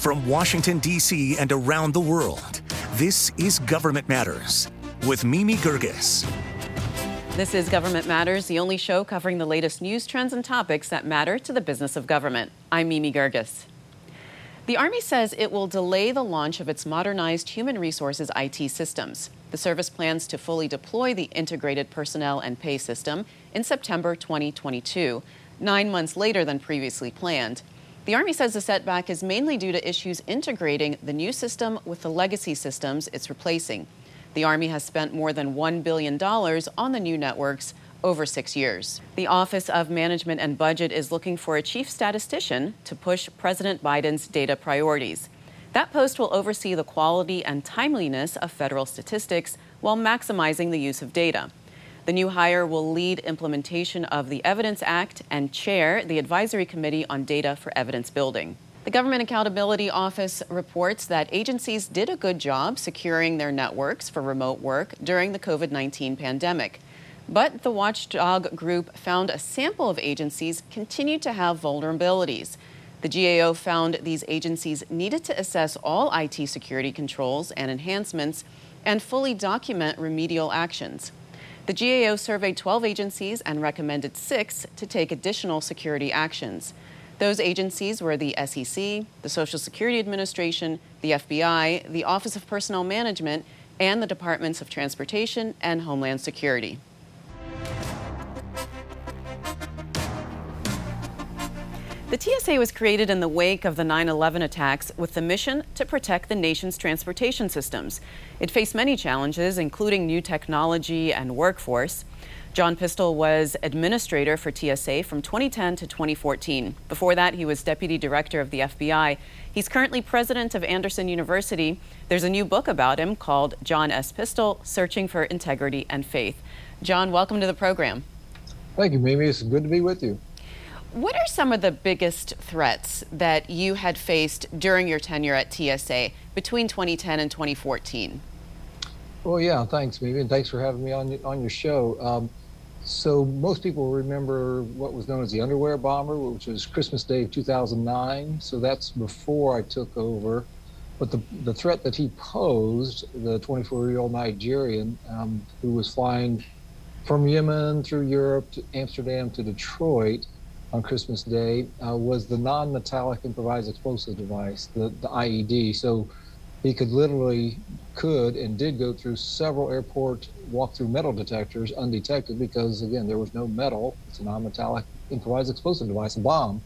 From Washington, D.C. and around the world, this is Government Matters with Mimi Geerges. This is Government Matters, the only show covering the latest news, trends, and topics that matter to the business of government. I'm Mimi Geerges. The Army says it will delay the launch of its modernized human resources IT systems. The service plans to fully deploy the integrated personnel and pay system in September 2022, nine months later than previously planned. The Army says the setback is mainly due to issues integrating the new system with the legacy systems it's replacing. The Army has spent more than $1 billion on the new networks over six years. The Office of Management and Budget is looking for a chief statistician to push President Biden's data priorities. That post will oversee the quality and timeliness of federal statistics while maximizing the use of data. The new hire will lead implementation of the Evidence Act and chair the Advisory Committee on Data for Evidence Building. The Government Accountability Office reports that agencies did a good job securing their networks for remote work during the COVID 19 pandemic. But the watchdog group found a sample of agencies continued to have vulnerabilities. The GAO found these agencies needed to assess all IT security controls and enhancements and fully document remedial actions. The GAO surveyed 12 agencies and recommended six to take additional security actions. Those agencies were the SEC, the Social Security Administration, the FBI, the Office of Personnel Management, and the Departments of Transportation and Homeland Security. The TSA was created in the wake of the 9 11 attacks with the mission to protect the nation's transportation systems. It faced many challenges, including new technology and workforce. John Pistole was administrator for TSA from 2010 to 2014. Before that, he was deputy director of the FBI. He's currently president of Anderson University. There's a new book about him called John S. Pistole Searching for Integrity and Faith. John, welcome to the program. Thank you, Mimi. It's good to be with you. What are some of the biggest threats that you had faced during your tenure at TSA between 2010 and 2014? Well, yeah, thanks, Mimi, and thanks for having me on on your show. Um, so most people remember what was known as the underwear bomber, which was Christmas Day of 2009. So that's before I took over. But the, the threat that he posed, the 24 year old Nigerian um, who was flying from Yemen through Europe to Amsterdam to Detroit on Christmas Day, uh, was the non metallic improvised explosive device, the, the IED. So he could literally could and did go through several airport walk-through metal detectors undetected because again there was no metal it's a non-metallic improvised explosive device a bomb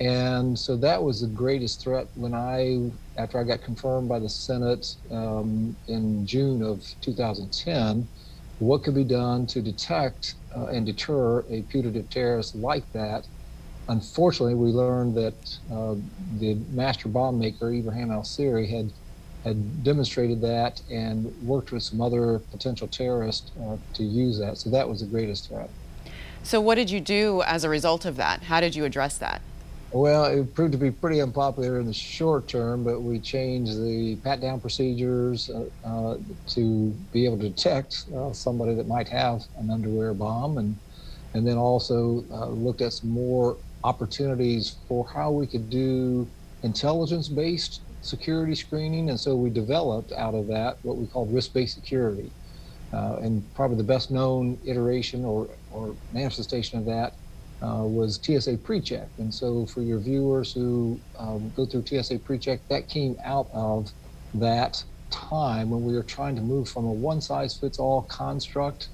and so that was the greatest threat when i after i got confirmed by the senate um, in june of 2010 what could be done to detect uh, and deter a putative terrorist like that unfortunately we learned that uh, the master bomb maker ibrahim al-asiri had had demonstrated that and worked with some other potential terrorists uh, to use that. So that was the greatest threat. So, what did you do as a result of that? How did you address that? Well, it proved to be pretty unpopular in the short term, but we changed the pat down procedures uh, uh, to be able to detect uh, somebody that might have an underwear bomb, and and then also uh, looked at some more opportunities for how we could do intelligence based security screening. And so we developed out of that what we called risk based security. Uh, and probably the best known iteration or, or manifestation of that uh, was TSA PreCheck. And so for your viewers who um, go through TSA PreCheck, that came out of that time when we were trying to move from a one size fits all construct,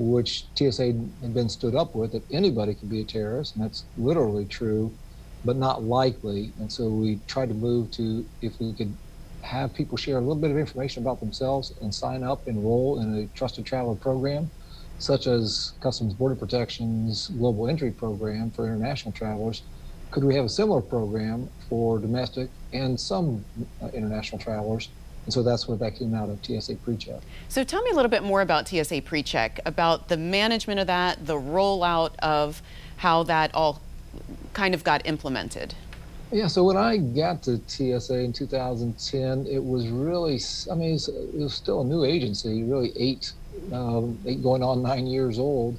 which TSA had been stood up with, that anybody could be a terrorist, and that's literally true, but not likely. And so we tried to move to if we could have people share a little bit of information about themselves and sign up, enroll in a trusted traveler program, such as Customs Border Protection's Global Entry Program for international travelers. Could we have a similar program for domestic and some international travelers? And so that's what that came out of TSA PreCheck. So tell me a little bit more about TSA PreCheck, about the management of that, the rollout of how that all kind of got implemented? Yeah, so when I got to TSA in 2010, it was really, I mean, it was still a new agency, really eight, um, eight going on nine years old.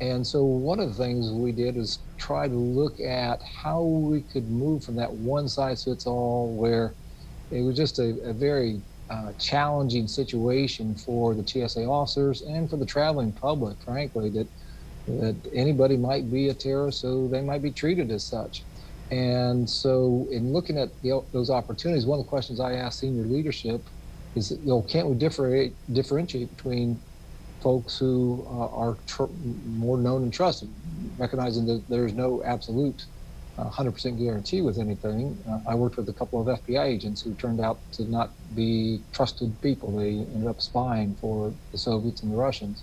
And so one of the things we did is try to look at how we could move from that one size fits all, where it was just a, a very uh, challenging situation for the TSA officers and for the traveling public, frankly, that that anybody might be a terrorist, so they might be treated as such. And so, in looking at the, those opportunities, one of the questions I asked senior leadership is, you know, can't we differentiate, differentiate between folks who uh, are tr- more known and trusted, recognizing that there's no absolute 100% guarantee with anything. Uh, I worked with a couple of FBI agents who turned out to not be trusted people. They ended up spying for the Soviets and the Russians.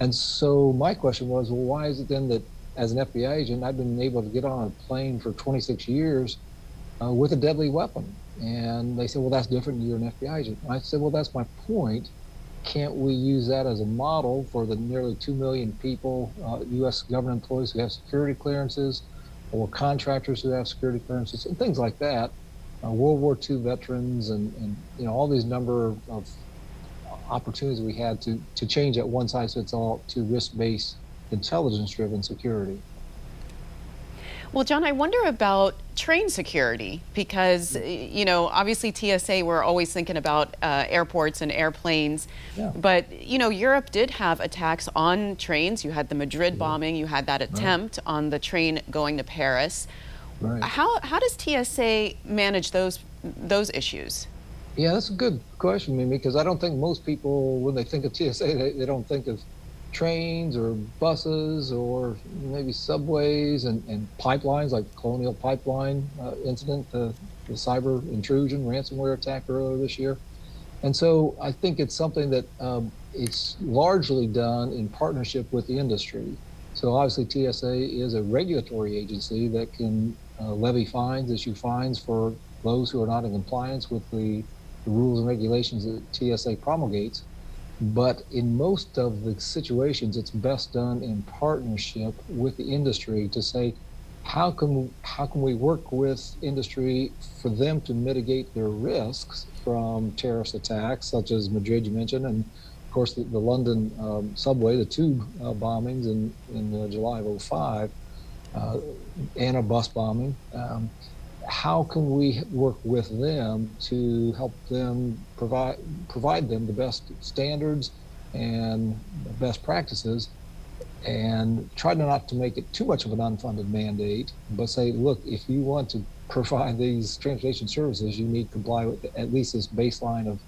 And so my question was, well, why is it then that as an FBI agent, I've been able to get on a plane for 26 years uh, with a deadly weapon? And they said, well, that's different. You're an FBI agent. And I said, well, that's my point. Can't we use that as a model for the nearly 2 million people, uh, U.S. government employees who have security clearances, or contractors who have security clearances, and things like that? Uh, World War II veterans, and, and you know all these number of opportunities we had to to change that one size fits all to risk-based, intelligence-driven security. Well, John, I wonder about train security because, you know, obviously TSA, we're always thinking about uh, airports and airplanes. Yeah. But, you know, Europe did have attacks on trains. You had the Madrid bombing, you had that attempt right. on the train going to Paris. Right. How, how does TSA manage those, those issues? Yeah, that's a good question, Mimi, because I don't think most people, when they think of TSA, they, they don't think of trains or buses or maybe subways and, and pipelines like Colonial Pipeline uh, incident, the, the cyber intrusion ransomware attack earlier this year. And so I think it's something that um, it's largely done in partnership with the industry. So obviously TSA is a regulatory agency that can uh, levy fines, issue fines for those who are not in compliance with the, the rules and regulations that TSA promulgates. But in most of the situations, it's best done in partnership with the industry to say, how can how can we work with industry for them to mitigate their risks from terrorist attacks, such as Madrid you mentioned, and of course the, the London um, subway, the tube uh, bombings in in uh, July of 05, uh, and a bus bombing. Um, how can we work with them to help them provide provide them the best standards and best practices and try not to make it too much of an unfunded mandate but say look if you want to provide these transportation services you need to comply with at least this baseline of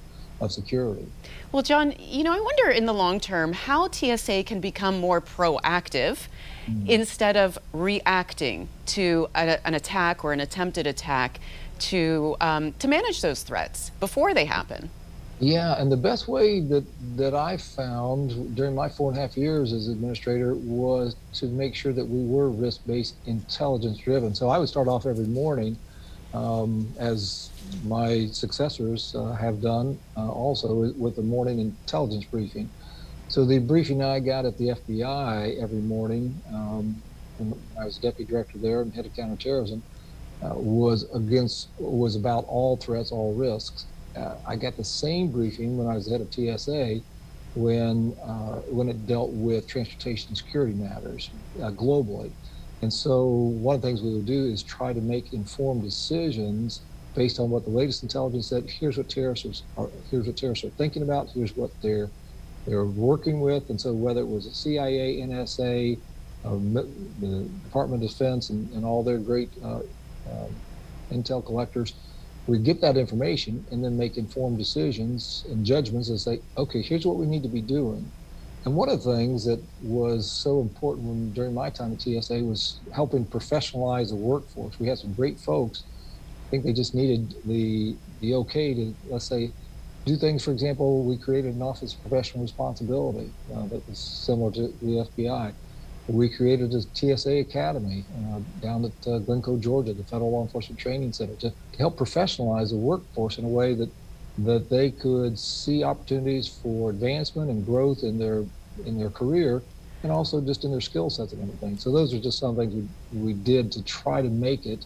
of security. Well, John, you know, I wonder in the long term how TSA can become more proactive mm. instead of reacting to a, an attack or an attempted attack to um, to manage those threats before they happen. Yeah, and the best way that that I found during my four and a half years as administrator was to make sure that we were risk-based, intelligence-driven. So I would start off every morning um, as my successors uh, have done uh, also with the morning intelligence briefing. So the briefing I got at the FBI every morning, um, I was deputy director there and head of counterterrorism, uh, was against was about all threats, all risks. Uh, I got the same briefing when I was head of TSA, when uh, when it dealt with transportation security matters uh, globally. And so one of the things we would do is try to make informed decisions based on what the latest intelligence said. Here's what terrorists are. Here's what terrorists are thinking about. Here's what they're they're working with. And so whether it was the CIA, NSA, uh, the Department of Defense, and, and all their great uh, uh, intel collectors, we get that information and then make informed decisions and judgments and say, okay, here's what we need to be doing. And one of the things that was so important when, during my time at TSA was helping professionalize the workforce. We had some great folks. I think they just needed the the okay to let's say do things. For example, we created an office of professional responsibility uh, that was similar to the FBI. We created a TSA academy uh, down at uh, Glynco, Georgia, the Federal Law Enforcement Training Center, to, to help professionalize the workforce in a way that that they could see opportunities for advancement and growth in their in their career and also just in their skill sets and everything. So those are just some things we, we did to try to make it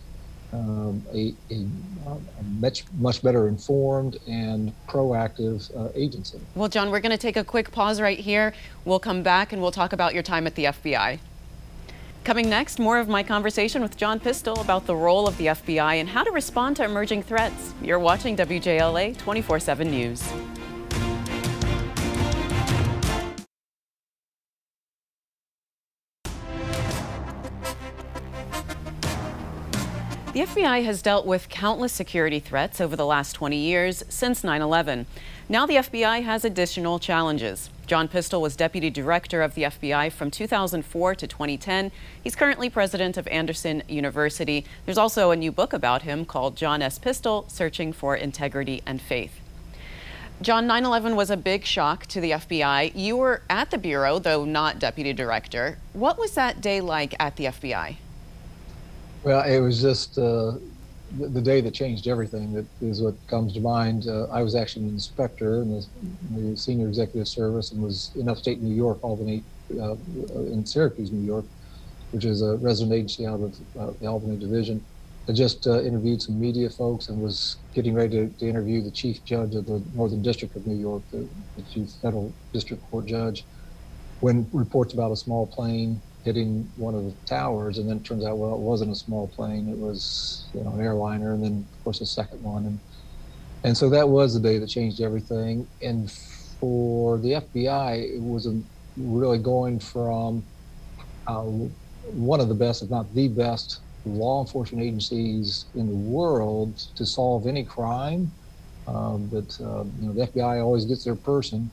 um, a, a, a, much much better informed and proactive uh, agency. Well, John, we're going to take a quick pause right here. We'll come back and we'll talk about your time at the FBI. Coming next, more of my conversation with John Pistole about the role of the FBI and how to respond to emerging threats. You're watching WJLA 24 7 News. The FBI has dealt with countless security threats over the last 20 years since 9 11. Now the FBI has additional challenges. John Pistole was deputy director of the FBI from 2004 to 2010. He's currently president of Anderson University. There's also a new book about him called John S. Pistole Searching for Integrity and Faith. John, 9 11 was a big shock to the FBI. You were at the Bureau, though not deputy director. What was that day like at the FBI? Well, it was just uh, the, the, day that changed everything. That is what comes to mind. Uh, I was actually an inspector in the, the, senior executive service and was in upstate New York, Albany, uh, in Syracuse, New York, which is a resident agency out of uh, the Albany division. I just uh, interviewed some media folks and was getting ready to, to, interview the chief judge of the Northern District of New York, the, the chief federal district court judge, when reports about a small plane hitting one of the towers, and then it turns out, well, it wasn't a small plane; it was you know an airliner, and then of course a second one, and and so that was the day that changed everything. And for the FBI, it was a, really going from uh, one of the best, if not the best, law enforcement agencies in the world to solve any crime. Um, but uh, you know, the FBI always gets their person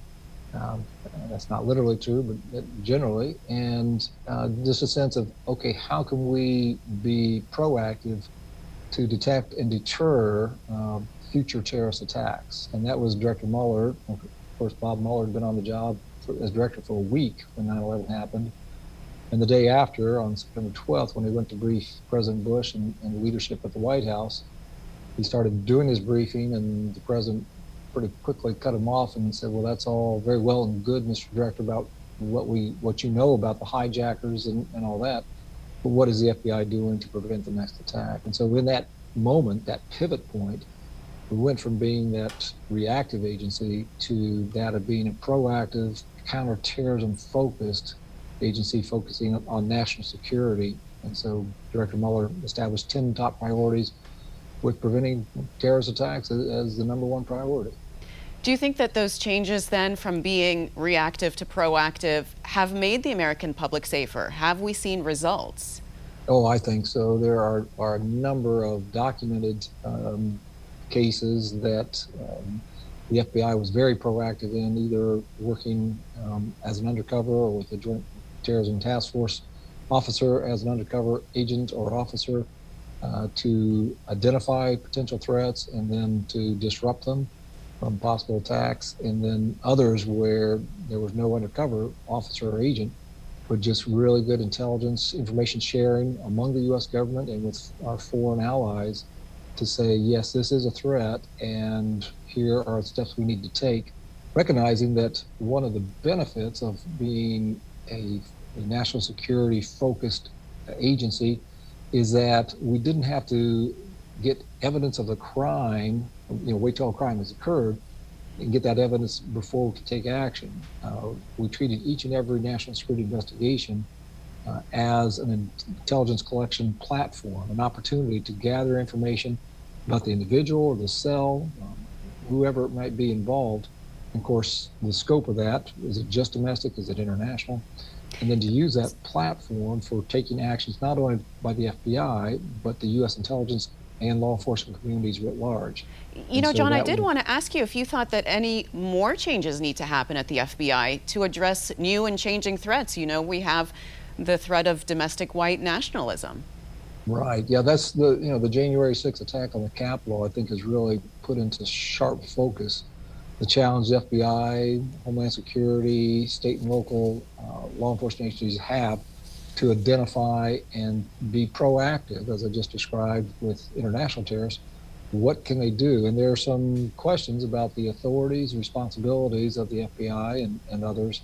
um, that's not literally true, but generally, and uh, just a sense of okay, how can we be proactive to detect and deter uh, future terrorist attacks? And that was Director Mueller. Of course, Bob Mueller had been on the job for, as director for a week when 9/11 happened, and the day after, on September 12th, when he went to brief President Bush and, and the leadership at the White House, he started doing his briefing, and the president pretty quickly cut him off and said, "Well, that's all very well and good, Mr. Director, about what we what you know about the hijackers and, and all that, but what is the FBI doing to prevent the next attack?" And so, in that moment, that pivot point, we went from being that reactive agency to that of being a proactive, counterterrorism focused agency focusing on national security. And so, Director Mueller established 10 top priorities with preventing terrorist attacks as, as the number one priority. Do you think that those changes then from being reactive to proactive have made the American public safer? Have we seen results? Oh, I think so. There are, are a number of documented um, cases that um, the FBI was very proactive in, either working um, as an undercover or with a Joint Terrorism Task Force officer as an undercover agent or officer uh, to identify potential threats and then to disrupt them from possible attacks, and then others where there was no undercover officer or agent, but just really good intelligence information sharing among the U.S. government and with our foreign allies to say, yes, this is a threat, and here are steps we need to take, recognizing that one of the benefits of being a, a national security focused agency is that we didn't have to get evidence of the crime, you know, wait till a crime has occurred and get that evidence before we could take action. Uh, we treated each and every national security investigation uh, as an intelligence collection platform, an opportunity to gather information about the individual or the cell, um, whoever it might be involved. And of course, the scope of that is it just domestic? Is it international? And then to use that platform for taking actions not only by the FBI, but the U.S. intelligence and law enforcement communities writ large. You and know, so John, I did want to ask you if you thought that any more changes need to happen at the FBI to address new and changing threats. You know, we have the threat of domestic white nationalism. Right. Yeah, that's the you know the January 6th attack on the Capitol. I think has really put into sharp focus the challenge the FBI, Homeland Security, state and local uh, law enforcement agencies have to identify and be proactive, as I just described with international terrorists. What can they do? And there are some questions about the authorities, responsibilities of the FBI and, and others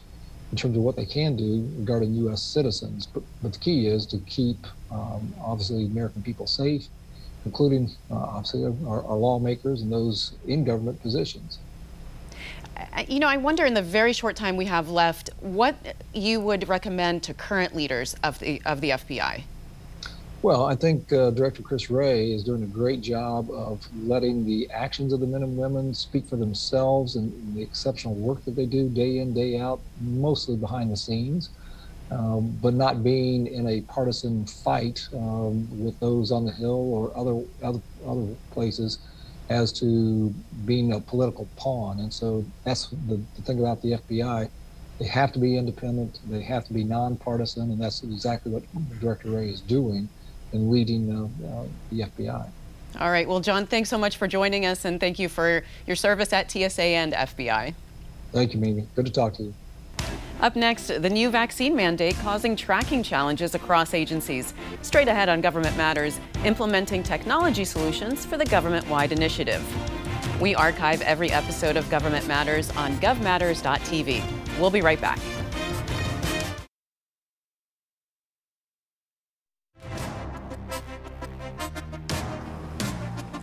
in terms of what they can do regarding U.S. citizens. But, but the key is to keep, um, obviously, American people safe, including, uh, obviously, our, our lawmakers and those in government positions. You know, I wonder in the very short time we have left, what you would recommend to current leaders of the of the FBI. Well, I think uh, Director Chris Wray is doing a great job of letting the actions of the men and women speak for themselves and the exceptional work that they do day in, day out, mostly behind the scenes, um, but not being in a partisan fight um, with those on the Hill or other, other, other places as to being a political pawn. And so that's the, the thing about the FBI. They have to be independent, they have to be nonpartisan, and that's exactly what Director Wray is doing and leading uh, the FBI. All right. Well, John, thanks so much for joining us, and thank you for your service at TSA and FBI. Thank you, Mimi. Good to talk to you. Up next, the new vaccine mandate causing tracking challenges across agencies. Straight ahead on Government Matters, implementing technology solutions for the government wide initiative. We archive every episode of Government Matters on govmatters.tv. We'll be right back.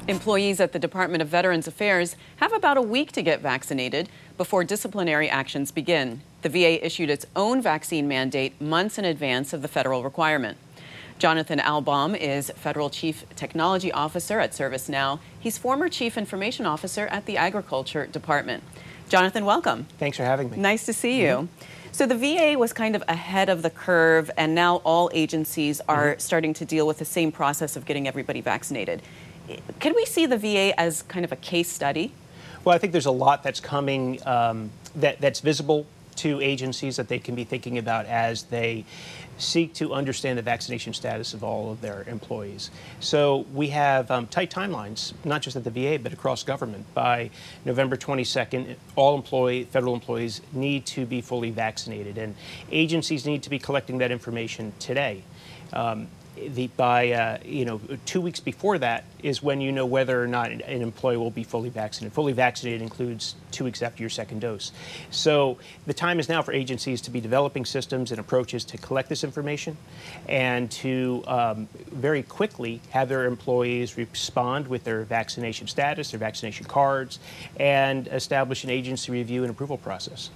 Employees at the Department of Veterans Affairs have about a week to get vaccinated before disciplinary actions begin. The VA issued its own vaccine mandate months in advance of the federal requirement. Jonathan Alboum is Federal Chief Technology Officer at ServiceNow. He's former Chief Information Officer at the Agriculture Department. Jonathan, welcome. Thanks for having me. Nice to see you. Mm-hmm. So the VA was kind of ahead of the curve, and now all agencies are mm-hmm. starting to deal with the same process of getting everybody vaccinated. Can we see the VA as kind of a case study? Well, I think there's a lot that's coming um, that, that's visible to agencies that they can be thinking about as they seek to understand the vaccination status of all of their employees. So we have um, tight timelines, not just at the VA, but across government. By November 22nd, all employee, federal employees need to be fully vaccinated, and agencies need to be collecting that information today. Um, the, by uh, you know two weeks before that is when you know whether or not an, employee will be fully vaccinated. Fully vaccinated includes two weeks after your second dose. So the time is now for agencies to be developing systems and approaches to collect this information, and to um, very quickly have their employees respond with their vaccination status, their vaccination cards, and establish an agency review and approval process.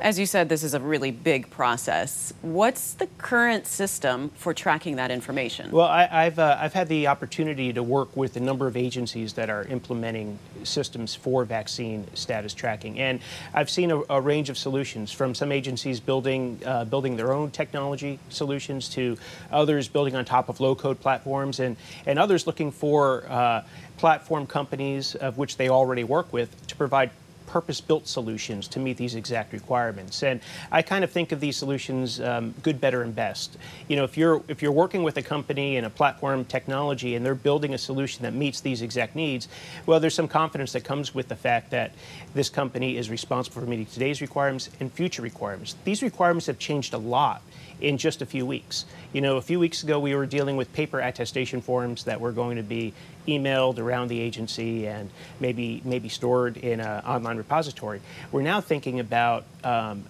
As you said, this is a really big process. What's the current system for tracking that information? Well, I, have uh, I've had the opportunity to work with a number of agencies that are implementing systems for vaccine status tracking, and I've seen a, a range of solutions from some agencies building uh, building their own technology solutions to others building on top of low-code platforms, and and others looking for uh, platform companies of which they already work with to provide purpose-built solutions to meet these exact requirements. And I kind of think of these solutions um, good, better, and best. You know, if you're if you're working with a company and a platform technology and they're building a solution that meets these exact needs, well, there's some confidence that comes with the fact that this company is responsible for meeting today's requirements and future requirements. These requirements have changed a lot in just a few weeks. You know, a few weeks ago we were dealing with paper attestation forms that were going to be emailed around the agency and maybe maybe stored in an online repository. We're now thinking about um,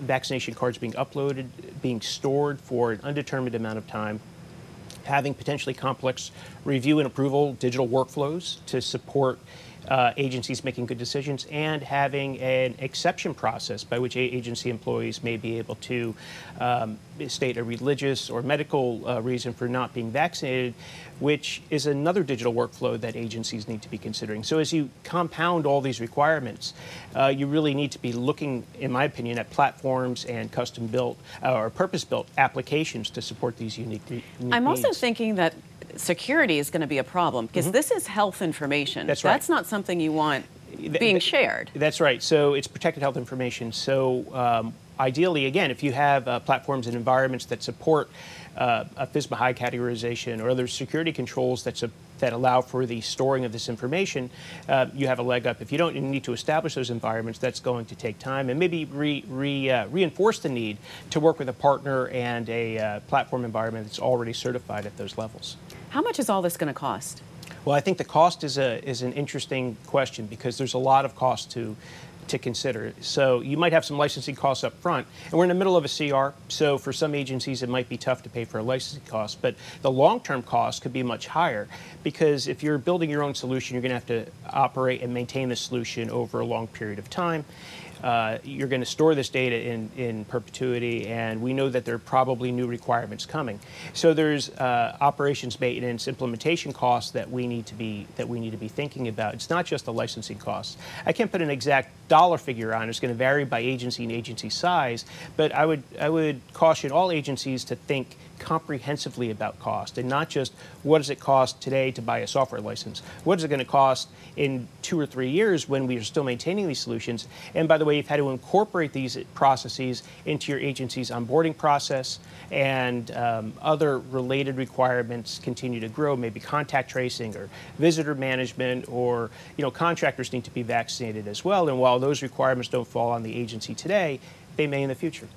vaccination cards being uploaded, being stored for an undetermined amount of time, having potentially complex review and approval digital workflows to support uh, agencies making good decisions and having an exception process by which agency employees may be able to um, state a religious or medical uh, reason for not being vaccinated, which is another digital workflow that agencies need to be considering. So, as you compound all these requirements, uh, you really need to be looking, in my opinion, at platforms and custom built uh, or purpose built applications to support these unique, unique I'm needs. also thinking that security is going to be a problem because mm-hmm. this is health information. That's right. That's not something you want being shared. That's right. So it's protected health information. So um, ideally, again, if you have uh, platforms and environments that support uh, a FISMA high categorization or other security controls that, that allow for the storing of this information, uh, you have a leg up. If you don't need to establish those environments, that's going to take time and maybe re, re, uh, reinforce the need to work with a partner and a uh, platform environment that's already certified at those levels. How much is all this going to cost? Well, I think the cost is a is an interesting question because there's a lot of cost to to consider. So you might have some licensing costs up front, and we're in the middle of a CR, so for some agencies it might be tough to pay for a licensing cost, but the long-term cost could be much higher because if you're building your own solution, you're going to have to operate and maintain the solution over a long period of time. Uh, you're going to store this data in, in perpetuity, and we know that there are probably new requirements coming. So there's uh, operations maintenance, implementation costs that we need to be that we need to be thinking about. It's not just the licensing costs. I can't put an exact dollar figure on. It's going to vary by agency and agency size, but I would I would caution all agencies to think comprehensively about cost and not just what does it cost today to buy a software license? What is it going to cost in two or three years when we are still maintaining these solutions? And by the way, you've had to incorporate these processes into your agency's onboarding process and um, other related requirements continue to grow, maybe contact tracing or visitor management or, you know, contractors need to be vaccinated as well. And while those requirements don't fall on the agency today, they may in the future.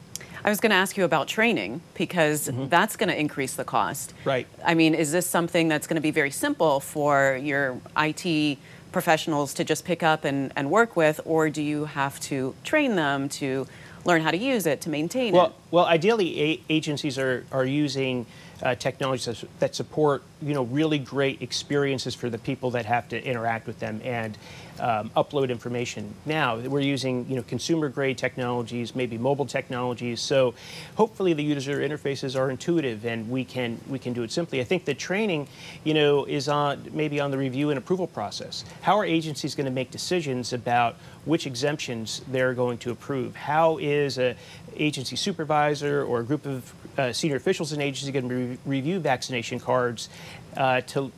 I was going to ask you about training because mm-hmm. that's going to increase the cost. Right. I mean, is this something that's going to be very simple for your IT professionals to just pick up and, and work with, or do you have to train them to learn how to use it, to maintain well, it? Well, ideally, a- agencies are, are using uh, technologies that support you know really great experiences for the people that have to interact with them and um, upload information. Now we're using you know consumer grade technologies, maybe mobile technologies. So hopefully the user interfaces are intuitive and we can we can do it simply. I think the training you know is on maybe on the review and approval process. How are agencies going to make decisions about which exemptions they're going to approve? How is a agency supervisor or a group of uh, senior officials in agency going to re- review vaccination cards uh, to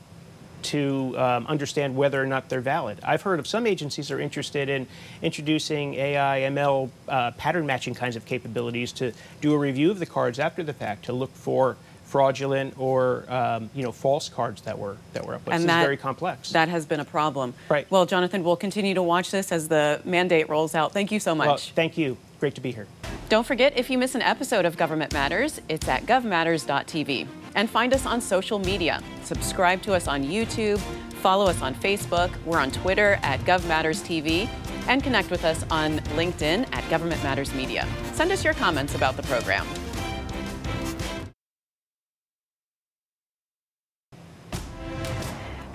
to um, understand whether or not they're valid. I've heard of some agencies are interested in introducing AI, ML, uh, pattern matching kinds of capabilities to do a review of the cards after the fact to look for fraudulent or um, you know false cards that were that were up. And this that, is very complex. That has been a problem. Right. Well, Jonathan, we'll continue to watch this as the mandate rolls out. Thank you so much. Well, thank you. Great to be here. Don't forget, if you miss an episode of Government Matters, it's at govmatters.tv. And find us on social media. Subscribe to us on YouTube, follow us on Facebook, we're on Twitter at GovMattersTV, and connect with us on LinkedIn at Government Matters Media. Send us your comments about the program.